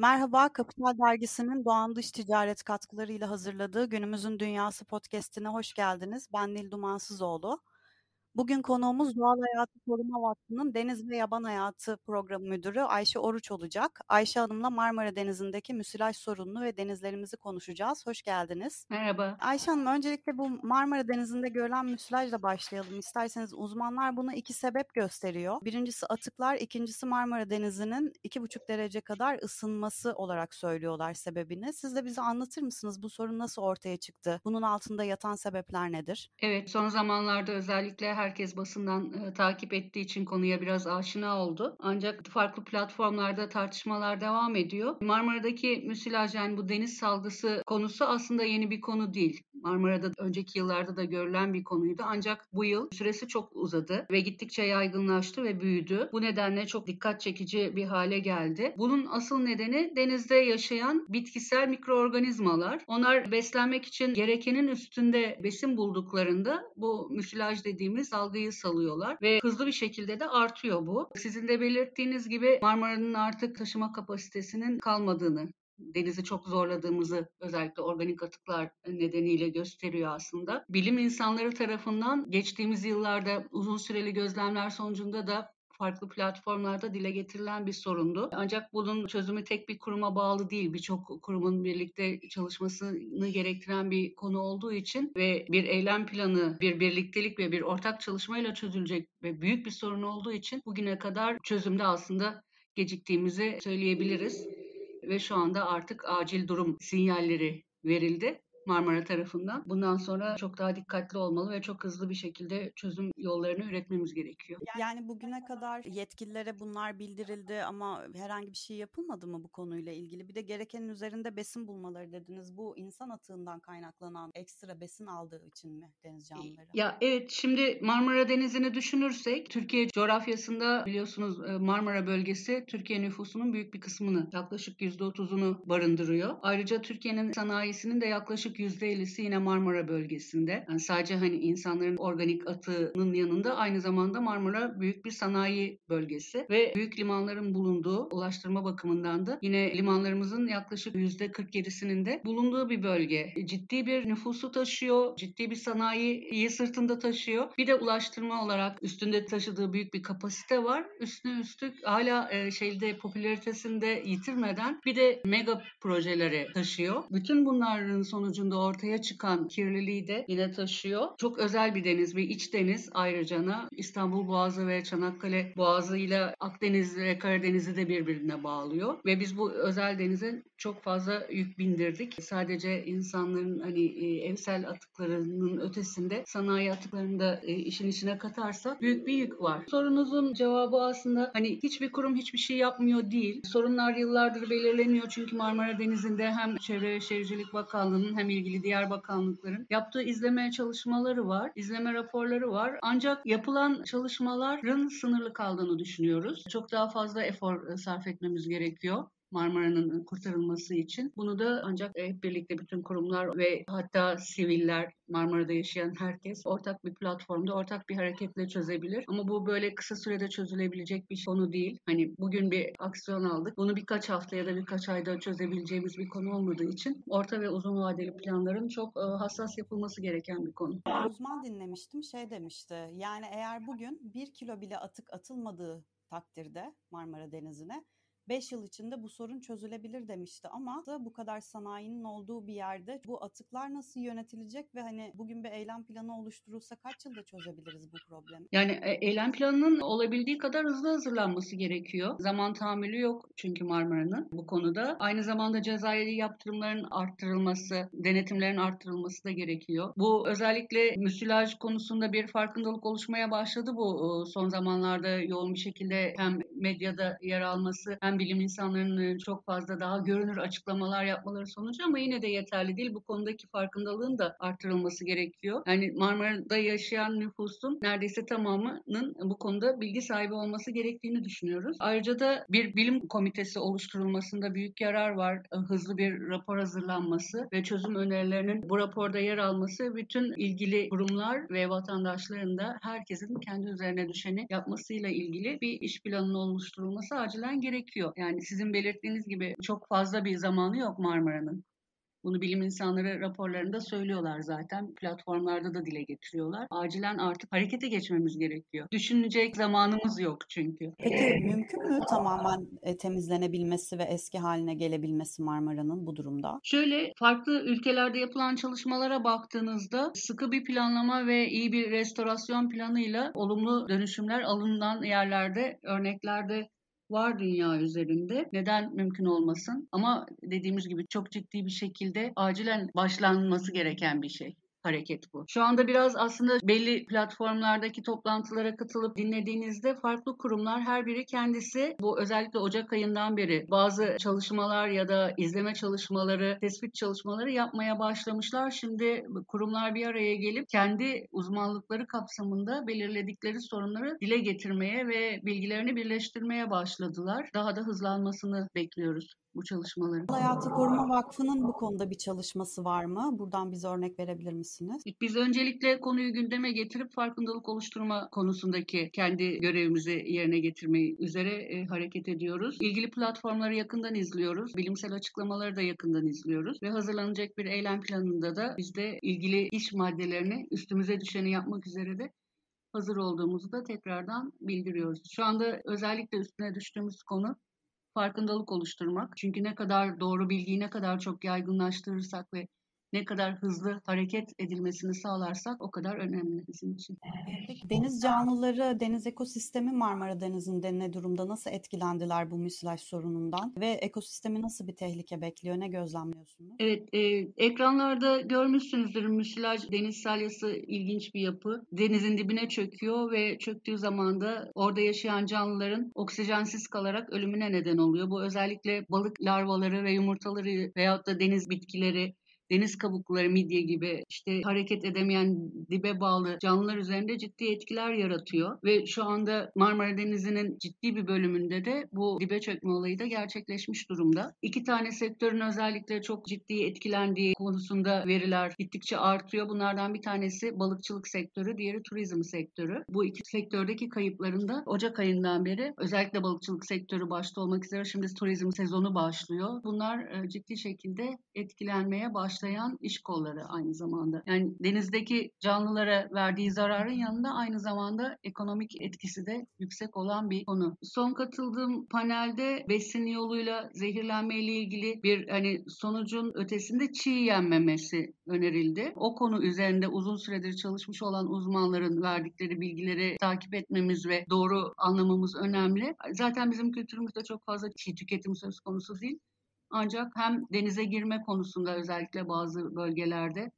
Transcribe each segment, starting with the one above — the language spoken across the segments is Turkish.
Merhaba, Kapital Dergisi'nin Doğan Dış Ticaret katkılarıyla hazırladığı Günümüzün Dünyası podcast'ine hoş geldiniz. Ben Nil Dumansızoğlu. Bugün konuğumuz Doğal Hayatı Koruma Vakfı'nın Deniz ve Yaban Hayatı Programı Müdürü Ayşe Oruç olacak. Ayşe Hanım'la Marmara Denizi'ndeki müsilaj sorununu ve denizlerimizi konuşacağız. Hoş geldiniz. Merhaba. Ayşe Hanım öncelikle bu Marmara Denizi'nde görülen müsilajla başlayalım. İsterseniz uzmanlar buna iki sebep gösteriyor. Birincisi atıklar, ikincisi Marmara Denizi'nin iki buçuk derece kadar ısınması olarak söylüyorlar sebebini. Siz de bize anlatır mısınız bu sorun nasıl ortaya çıktı? Bunun altında yatan sebepler nedir? Evet son zamanlarda özellikle herkes basından e, takip ettiği için konuya biraz aşina oldu. Ancak farklı platformlarda tartışmalar devam ediyor. Marmara'daki müsilaj yani bu deniz salgısı konusu aslında yeni bir konu değil. Marmara'da önceki yıllarda da görülen bir konuydu. Ancak bu yıl süresi çok uzadı ve gittikçe yaygınlaştı ve büyüdü. Bu nedenle çok dikkat çekici bir hale geldi. Bunun asıl nedeni denizde yaşayan bitkisel mikroorganizmalar. Onlar beslenmek için gerekenin üstünde besin bulduklarında bu müsilaj dediğimiz salgıyı salıyorlar ve hızlı bir şekilde de artıyor bu. Sizin de belirttiğiniz gibi Marmara'nın artık taşıma kapasitesinin kalmadığını denizi çok zorladığımızı özellikle organik atıklar nedeniyle gösteriyor aslında. Bilim insanları tarafından geçtiğimiz yıllarda uzun süreli gözlemler sonucunda da farklı platformlarda dile getirilen bir sorundu. Ancak bunun çözümü tek bir kuruma bağlı değil. Birçok kurumun birlikte çalışmasını gerektiren bir konu olduğu için ve bir eylem planı, bir birliktelik ve bir ortak çalışmayla çözülecek ve büyük bir sorun olduğu için bugüne kadar çözümde aslında geciktiğimizi söyleyebiliriz ve şu anda artık acil durum sinyalleri verildi. Marmara tarafından. Bundan sonra çok daha dikkatli olmalı ve çok hızlı bir şekilde çözüm yollarını üretmemiz gerekiyor. Yani bugüne kadar yetkililere bunlar bildirildi ama herhangi bir şey yapılmadı mı bu konuyla ilgili? Bir de gerekenin üzerinde besin bulmaları dediniz. Bu insan atığından kaynaklanan ekstra besin aldığı için mi deniz canlıları? Ya evet şimdi Marmara Denizi'ni düşünürsek Türkiye coğrafyasında biliyorsunuz Marmara bölgesi Türkiye nüfusunun büyük bir kısmını yaklaşık %30'unu barındırıyor. Ayrıca Türkiye'nin sanayisinin de yaklaşık %50'si yine Marmara bölgesinde. Yani sadece hani insanların organik atığının yanında aynı zamanda Marmara büyük bir sanayi bölgesi ve büyük limanların bulunduğu ulaştırma bakımından da yine limanlarımızın yaklaşık %47'sinin de bulunduğu bir bölge. Ciddi bir nüfusu taşıyor, ciddi bir sanayiyi sırtında taşıyor. Bir de ulaştırma olarak üstünde taşıdığı büyük bir kapasite var. Üstüne üstlük hala e, şeyde popülaritesinde yitirmeden bir de mega projeleri taşıyor. Bütün bunların sonucunda sonucunda ortaya çıkan kirliliği de yine taşıyor. Çok özel bir deniz, bir iç deniz ayrıca İstanbul Boğazı ve Çanakkale Boğazı ile Akdeniz ve Karadeniz'i de birbirine bağlıyor. Ve biz bu özel denize çok fazla yük bindirdik. Sadece insanların hani e, evsel atıklarının ötesinde sanayi atıklarını da e, işin içine katarsak büyük bir yük var. Sorunuzun cevabı aslında hani hiçbir kurum hiçbir şey yapmıyor değil. Sorunlar yıllardır belirleniyor çünkü Marmara Denizi'nde hem Çevre ve Şehircilik Bakanlığı'nın hem ilgili diğer bakanlıkların yaptığı izleme çalışmaları var, izleme raporları var. Ancak yapılan çalışmaların sınırlı kaldığını düşünüyoruz. Çok daha fazla efor sarf etmemiz gerekiyor. Marmara'nın kurtarılması için. Bunu da ancak hep birlikte bütün kurumlar ve hatta siviller, Marmara'da yaşayan herkes ortak bir platformda, ortak bir hareketle çözebilir. Ama bu böyle kısa sürede çözülebilecek bir konu değil. Hani bugün bir aksiyon aldık. Bunu birkaç hafta ya da birkaç ayda çözebileceğimiz bir konu olmadığı için orta ve uzun vadeli planların çok hassas yapılması gereken bir konu. Uzman dinlemiştim şey demişti. Yani eğer bugün bir kilo bile atık atılmadığı takdirde Marmara Denizi'ne 5 yıl içinde bu sorun çözülebilir demişti ama bu kadar sanayinin olduğu bir yerde bu atıklar nasıl yönetilecek ve hani bugün bir eylem planı oluşturulsa kaç yılda çözebiliriz bu problemi? Yani e, eylem planının olabildiği kadar hızlı hazırlanması gerekiyor. Zaman tahammülü yok çünkü Marmara'nın bu konuda. Aynı zamanda cezai yaptırımların arttırılması, denetimlerin arttırılması da gerekiyor. Bu özellikle müsilaj konusunda bir farkındalık oluşmaya başladı bu son zamanlarda yoğun bir şekilde hem medyada yer alması hem bilim insanlarının çok fazla daha görünür açıklamalar yapmaları sonucu ama yine de yeterli değil. Bu konudaki farkındalığın da artırılması gerekiyor. Yani Marmara'da yaşayan nüfusun neredeyse tamamının bu konuda bilgi sahibi olması gerektiğini düşünüyoruz. Ayrıca da bir bilim komitesi oluşturulmasında büyük yarar var. Hızlı bir rapor hazırlanması ve çözüm önerilerinin bu raporda yer alması bütün ilgili kurumlar ve vatandaşların da herkesin kendi üzerine düşeni yapmasıyla ilgili bir iş planının oluşturulması acilen gerekiyor. Geliyor. Yani sizin belirttiğiniz gibi çok fazla bir zamanı yok Marmara'nın. Bunu bilim insanları raporlarında söylüyorlar zaten. Platformlarda da dile getiriyorlar. Acilen artık harekete geçmemiz gerekiyor. Düşünecek zamanımız yok çünkü. Peki mümkün mü tamamen e, temizlenebilmesi ve eski haline gelebilmesi Marmara'nın bu durumda? Şöyle farklı ülkelerde yapılan çalışmalara baktığınızda sıkı bir planlama ve iyi bir restorasyon planıyla olumlu dönüşümler alınan yerlerde, örneklerde var dünya üzerinde. Neden mümkün olmasın? Ama dediğimiz gibi çok ciddi bir şekilde acilen başlanması gereken bir şey hareket bu. Şu anda biraz aslında belli platformlardaki toplantılara katılıp dinlediğinizde farklı kurumlar her biri kendisi bu özellikle Ocak ayından beri bazı çalışmalar ya da izleme çalışmaları, tespit çalışmaları yapmaya başlamışlar. Şimdi kurumlar bir araya gelip kendi uzmanlıkları kapsamında belirledikleri sorunları dile getirmeye ve bilgilerini birleştirmeye başladılar. Daha da hızlanmasını bekliyoruz bu çalışmaların. Hayatı Koruma Vakfı'nın bu konuda bir çalışması var mı? Buradan bize örnek verebilir misiniz? Biz öncelikle konuyu gündeme getirip farkındalık oluşturma konusundaki kendi görevimizi yerine getirmeyi üzere e, hareket ediyoruz. İlgili platformları yakından izliyoruz. Bilimsel açıklamaları da yakından izliyoruz ve hazırlanacak bir eylem planında da biz de ilgili iş maddelerini üstümüze düşeni yapmak üzere de hazır olduğumuzu da tekrardan bildiriyoruz. Şu anda özellikle üstüne düştüğümüz konu farkındalık oluşturmak. Çünkü ne kadar doğru bilgiyi ne kadar çok yaygınlaştırırsak ve ne kadar hızlı hareket edilmesini sağlarsak o kadar önemli bizim için. Deniz canlıları, deniz ekosistemi Marmara Denizi'nde ne durumda? Nasıl etkilendiler bu müsilaj sorunundan? Ve ekosistemi nasıl bir tehlike bekliyor? Ne gözlemliyorsunuz? Evet, e, ekranlarda görmüşsünüzdür müsilaj deniz salyası ilginç bir yapı. Denizin dibine çöküyor ve çöktüğü zaman da orada yaşayan canlıların oksijensiz kalarak ölümüne neden oluyor. Bu özellikle balık larvaları ve yumurtaları veyahut da deniz bitkileri deniz kabukları, midye gibi işte hareket edemeyen dibe bağlı canlılar üzerinde ciddi etkiler yaratıyor. Ve şu anda Marmara Denizi'nin ciddi bir bölümünde de bu dibe çökme olayı da gerçekleşmiş durumda. İki tane sektörün özellikle çok ciddi etkilendiği konusunda veriler gittikçe artıyor. Bunlardan bir tanesi balıkçılık sektörü, diğeri turizm sektörü. Bu iki sektördeki kayıpların da Ocak ayından beri özellikle balıkçılık sektörü başta olmak üzere şimdi turizm sezonu başlıyor. Bunlar ciddi şekilde etkilenmeye başladı başlayan iş kolları aynı zamanda. Yani denizdeki canlılara verdiği zararın yanında aynı zamanda ekonomik etkisi de yüksek olan bir konu. Son katıldığım panelde besin yoluyla zehirlenme ile ilgili bir hani sonucun ötesinde çiğ yenmemesi önerildi. O konu üzerinde uzun süredir çalışmış olan uzmanların verdikleri bilgileri takip etmemiz ve doğru anlamamız önemli. Zaten bizim kültürümüzde çok fazla çiğ tüketim söz konusu değil. Ancak hem denize girme konusunda özellikle bazı bölgelerde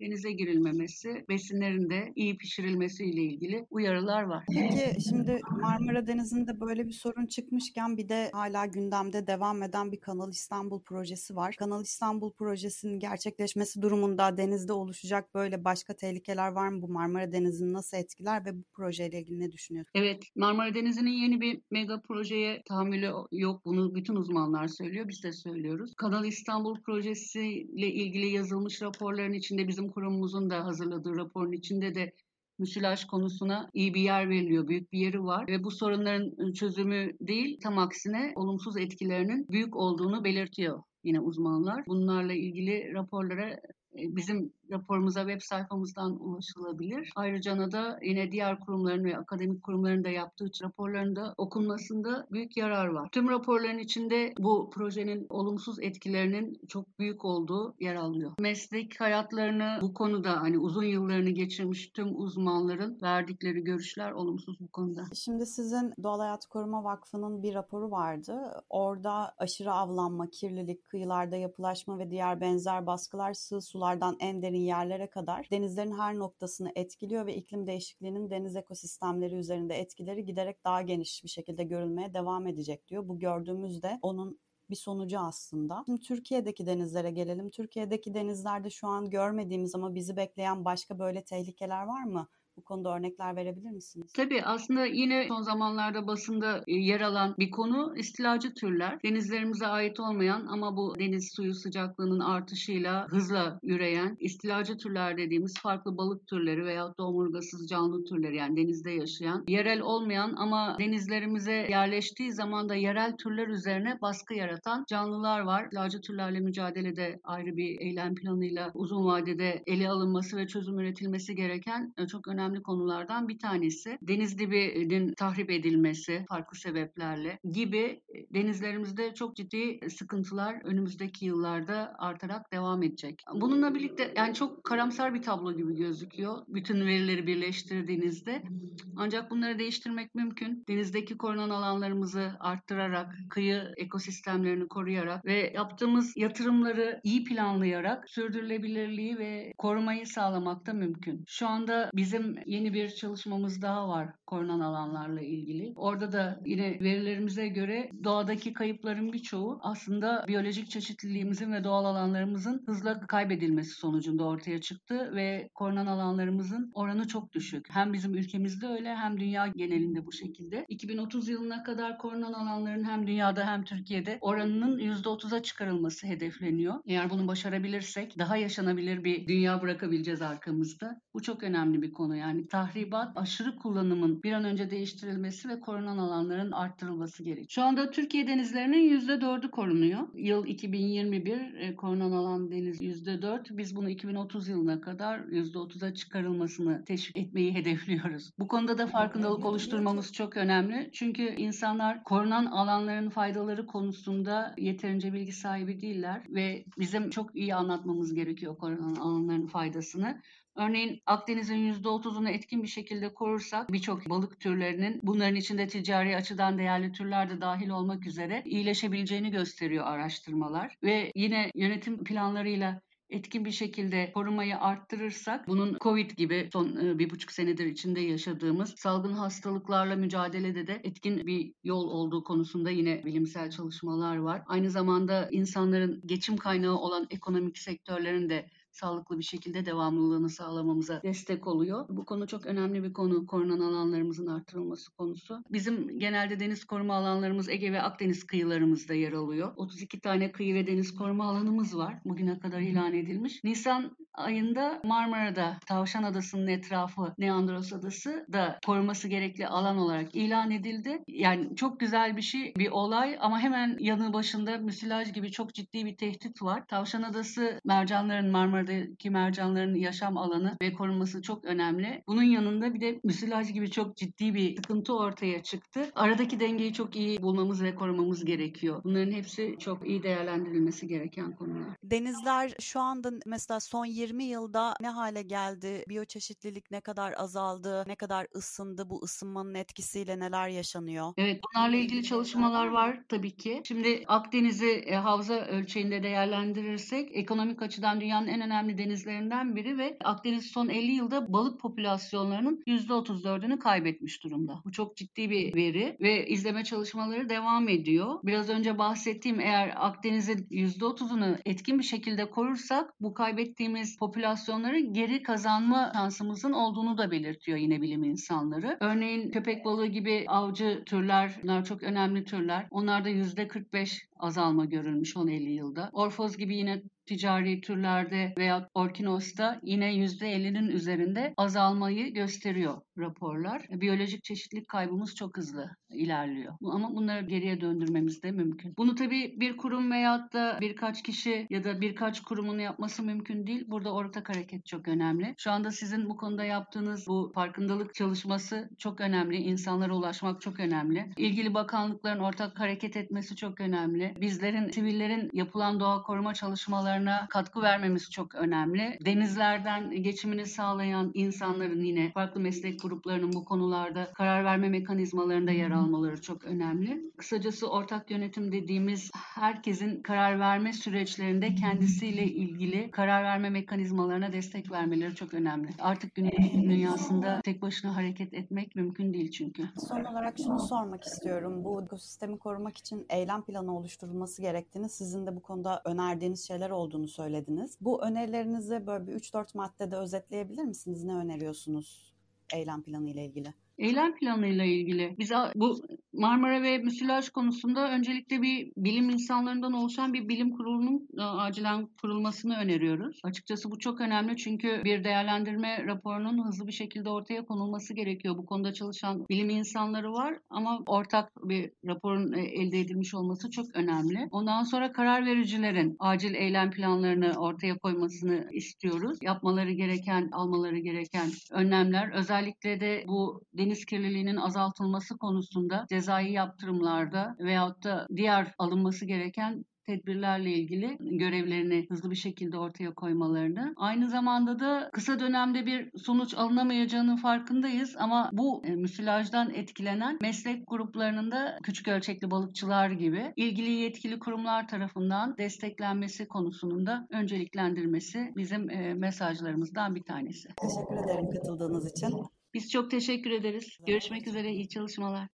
denize girilmemesi, besinlerin de iyi pişirilmesi ile ilgili uyarılar var. Peki şimdi Marmara Denizi'nde böyle bir sorun çıkmışken bir de hala gündemde devam eden bir Kanal İstanbul projesi var. Kanal İstanbul projesinin gerçekleşmesi durumunda denizde oluşacak böyle başka tehlikeler var mı? Bu Marmara Denizi'ni nasıl etkiler ve bu projeyle ilgili ne düşünüyorsunuz? Evet, Marmara Denizi'nin yeni bir mega projeye tahammülü yok. Bunu bütün uzmanlar söylüyor, biz de söylüyoruz. Kanal İstanbul projesiyle ilgili yazılmış raporların içinde bizim kurumumuzun da hazırladığı raporun içinde de müsilaj konusuna iyi bir yer veriliyor, büyük bir yeri var ve bu sorunların çözümü değil, tam aksine olumsuz etkilerinin büyük olduğunu belirtiyor yine uzmanlar. Bunlarla ilgili raporlara bizim raporumuza web sayfamızdan ulaşılabilir. Ayrıca da yine diğer kurumların ve akademik kurumların da yaptığı raporların da okunmasında büyük yarar var. Tüm raporların içinde bu projenin olumsuz etkilerinin çok büyük olduğu yer alıyor. Meslek hayatlarını bu konuda hani uzun yıllarını geçirmiş tüm uzmanların verdikleri görüşler olumsuz bu konuda. Şimdi sizin Doğal Hayat Koruma Vakfı'nın bir raporu vardı. Orada aşırı avlanma, kirlilik, kıyılarda yapılaşma ve diğer benzer baskılar sığ sulardan en derin yerlere kadar denizlerin her noktasını etkiliyor ve iklim değişikliğinin deniz ekosistemleri üzerinde etkileri giderek daha geniş bir şekilde görülmeye devam edecek diyor. Bu gördüğümüz de onun bir sonucu aslında. Şimdi Türkiye'deki denizlere gelelim. Türkiye'deki denizlerde şu an görmediğimiz ama bizi bekleyen başka böyle tehlikeler var mı? Bu konuda örnekler verebilir misiniz? Tabii aslında yine son zamanlarda basında e, yer alan bir konu istilacı türler. Denizlerimize ait olmayan ama bu deniz suyu sıcaklığının artışıyla hızla üreyen istilacı türler dediğimiz farklı balık türleri veya da omurgasız canlı türleri yani denizde yaşayan, yerel olmayan ama denizlerimize yerleştiği zaman da yerel türler üzerine baskı yaratan canlılar var. İstilacı türlerle mücadelede ayrı bir eylem planıyla uzun vadede ele alınması ve çözüm üretilmesi gereken e, çok önemli konulardan bir tanesi. Deniz dibinin tahrip edilmesi farklı sebeplerle gibi e, denizlerimizde çok ciddi sıkıntılar önümüzdeki yıllarda artarak devam edecek. Bununla birlikte yani çok karamsar bir tablo gibi gözüküyor. Bütün verileri birleştirdiğinizde. Ancak bunları değiştirmek mümkün. Denizdeki korunan alanlarımızı arttırarak, kıyı ekosistemlerini koruyarak ve yaptığımız yatırımları iyi planlayarak sürdürülebilirliği ve korumayı sağlamak da mümkün. Şu anda bizim yeni bir çalışmamız daha var korunan alanlarla ilgili. Orada da yine verilerimize göre doğadaki kayıpların birçoğu aslında biyolojik çeşitliliğimizin ve doğal alanlarımızın hızla kaybedilmesi sonucunda ortaya çıktı ve korunan alanlarımızın oranı çok düşük. Hem bizim ülkemizde öyle hem dünya genelinde bu şekilde. 2030 yılına kadar korunan alanların hem dünyada hem Türkiye'de oranının %30'a çıkarılması hedefleniyor. Eğer bunu başarabilirsek daha yaşanabilir bir dünya bırakabileceğiz arkamızda. Bu çok önemli bir konu yani tahribat, aşırı kullanımın bir an önce değiştirilmesi ve korunan alanların arttırılması gerekiyor. Şu anda Türkiye denizlerinin %4'ü korunuyor. Yıl 2021 e, korunan alan deniz %4. Biz bunu 2030 yılına kadar %30'a çıkarılmasını teşvik etmeyi hedefliyoruz. Bu konuda da farkındalık oluşturmamız çok önemli. Çünkü insanlar korunan alanların faydaları konusunda yeterince bilgi sahibi değiller ve bizim çok iyi anlatmamız gerekiyor korunan alanların faydasını. Örneğin Akdeniz'in %30'unu etkin bir şekilde korursak birçok balık türlerinin bunların içinde ticari açıdan değerli türler de dahil olmak üzere iyileşebileceğini gösteriyor araştırmalar. Ve yine yönetim planlarıyla etkin bir şekilde korumayı arttırırsak bunun COVID gibi son e, bir buçuk senedir içinde yaşadığımız salgın hastalıklarla mücadelede de etkin bir yol olduğu konusunda yine bilimsel çalışmalar var. Aynı zamanda insanların geçim kaynağı olan ekonomik sektörlerin de sağlıklı bir şekilde devamlılığını sağlamamıza destek oluyor. Bu konu çok önemli bir konu. Korunan alanlarımızın artırılması konusu. Bizim genelde deniz koruma alanlarımız Ege ve Akdeniz kıyılarımızda yer alıyor. 32 tane kıyı ve deniz koruma alanımız var. Bugüne kadar ilan edilmiş. Nisan ayında Marmara'da Tavşan Adası'nın etrafı Neandros Adası da koruması gerekli alan olarak ilan edildi. Yani çok güzel bir şey, bir olay ama hemen yanı başında müsilaj gibi çok ciddi bir tehdit var. Tavşan Adası mercanların Marmara'daki mercanların yaşam alanı ve korunması çok önemli. Bunun yanında bir de müsilaj gibi çok ciddi bir sıkıntı ortaya çıktı. Aradaki dengeyi çok iyi bulmamız ve korumamız gerekiyor. Bunların hepsi çok iyi değerlendirilmesi gereken konular. Denizler şu anda mesela son 20 yılda ne hale geldi? Biyoçeşitlilik ne kadar azaldı? Ne kadar ısındı? Bu ısınmanın etkisiyle neler yaşanıyor? Evet, bunlarla ilgili çalışmalar var tabii ki. Şimdi Akdeniz'i e, havza ölçeğinde değerlendirirsek ekonomik açıdan dünyanın en önemli denizlerinden biri ve Akdeniz son 50 yılda balık popülasyonlarının %34'ünü kaybetmiş durumda. Bu çok ciddi bir veri ve izleme çalışmaları devam ediyor. Biraz önce bahsettiğim eğer Akdeniz'in %30'unu etkin bir şekilde korursak bu kaybettiğimiz popülasyonları geri kazanma şansımızın olduğunu da belirtiyor yine bilim insanları. Örneğin köpek balığı gibi avcı türler, bunlar çok önemli türler. Onlarda %45 azalma görülmüş 10-50 yılda. Orfoz gibi yine ticari türlerde veya Orkinos'ta yine %50'nin üzerinde azalmayı gösteriyor raporlar. Biyolojik çeşitlilik kaybımız çok hızlı ilerliyor. Ama bunları geriye döndürmemiz de mümkün. Bunu tabii bir kurum veyahut da birkaç kişi ya da birkaç kurumun yapması mümkün değil. Burada ortak hareket çok önemli. Şu anda sizin bu konuda yaptığınız bu farkındalık çalışması çok önemli. İnsanlara ulaşmak çok önemli. İlgili bakanlıkların ortak hareket etmesi çok önemli. Bizlerin, sivillerin yapılan doğa koruma çalışmalarına katkı vermemiz çok önemli. Denizlerden geçimini sağlayan insanların yine farklı meslek gruplarının bu konularda karar verme mekanizmalarında yer almaları çok önemli. Kısacası ortak yönetim dediğimiz herkesin karar verme süreçlerinde kendisiyle ilgili karar verme mekanizmalarına destek vermeleri çok önemli. Artık günümüz dünyasında tek başına hareket etmek mümkün değil çünkü. Son olarak şunu sormak istiyorum. Bu ekosistemi korumak için eylem planı oluşturulması gerektiğini, sizin de bu konuda önerdiğiniz şeyler olduğunu söylediniz. Bu önerilerinizi böyle bir 3-4 maddede özetleyebilir misiniz? Ne öneriyorsunuz? eylem planı ile ilgili? Eylem planıyla ilgili biz bu Marmara ve müsilaj konusunda öncelikle bir bilim insanlarından oluşan bir bilim kurulunun e, acilen kurulmasını öneriyoruz. Açıkçası bu çok önemli çünkü bir değerlendirme raporunun hızlı bir şekilde ortaya konulması gerekiyor. Bu konuda çalışan bilim insanları var ama ortak bir raporun e, elde edilmiş olması çok önemli. Ondan sonra karar vericilerin acil eylem planlarını ortaya koymasını istiyoruz. Yapmaları gereken, almaları gereken önlemler özellikle de bu deniz deniz kirliliğinin azaltılması konusunda cezai yaptırımlarda veyahut da diğer alınması gereken tedbirlerle ilgili görevlerini hızlı bir şekilde ortaya koymalarını. Aynı zamanda da kısa dönemde bir sonuç alınamayacağının farkındayız ama bu e, müsilajdan etkilenen meslek gruplarının da küçük ölçekli balıkçılar gibi ilgili yetkili kurumlar tarafından desteklenmesi konusunda da önceliklendirmesi bizim e, mesajlarımızdan bir tanesi. Teşekkür ederim katıldığınız için. Biz çok teşekkür ederiz. Görüşmek üzere. İyi çalışmalar.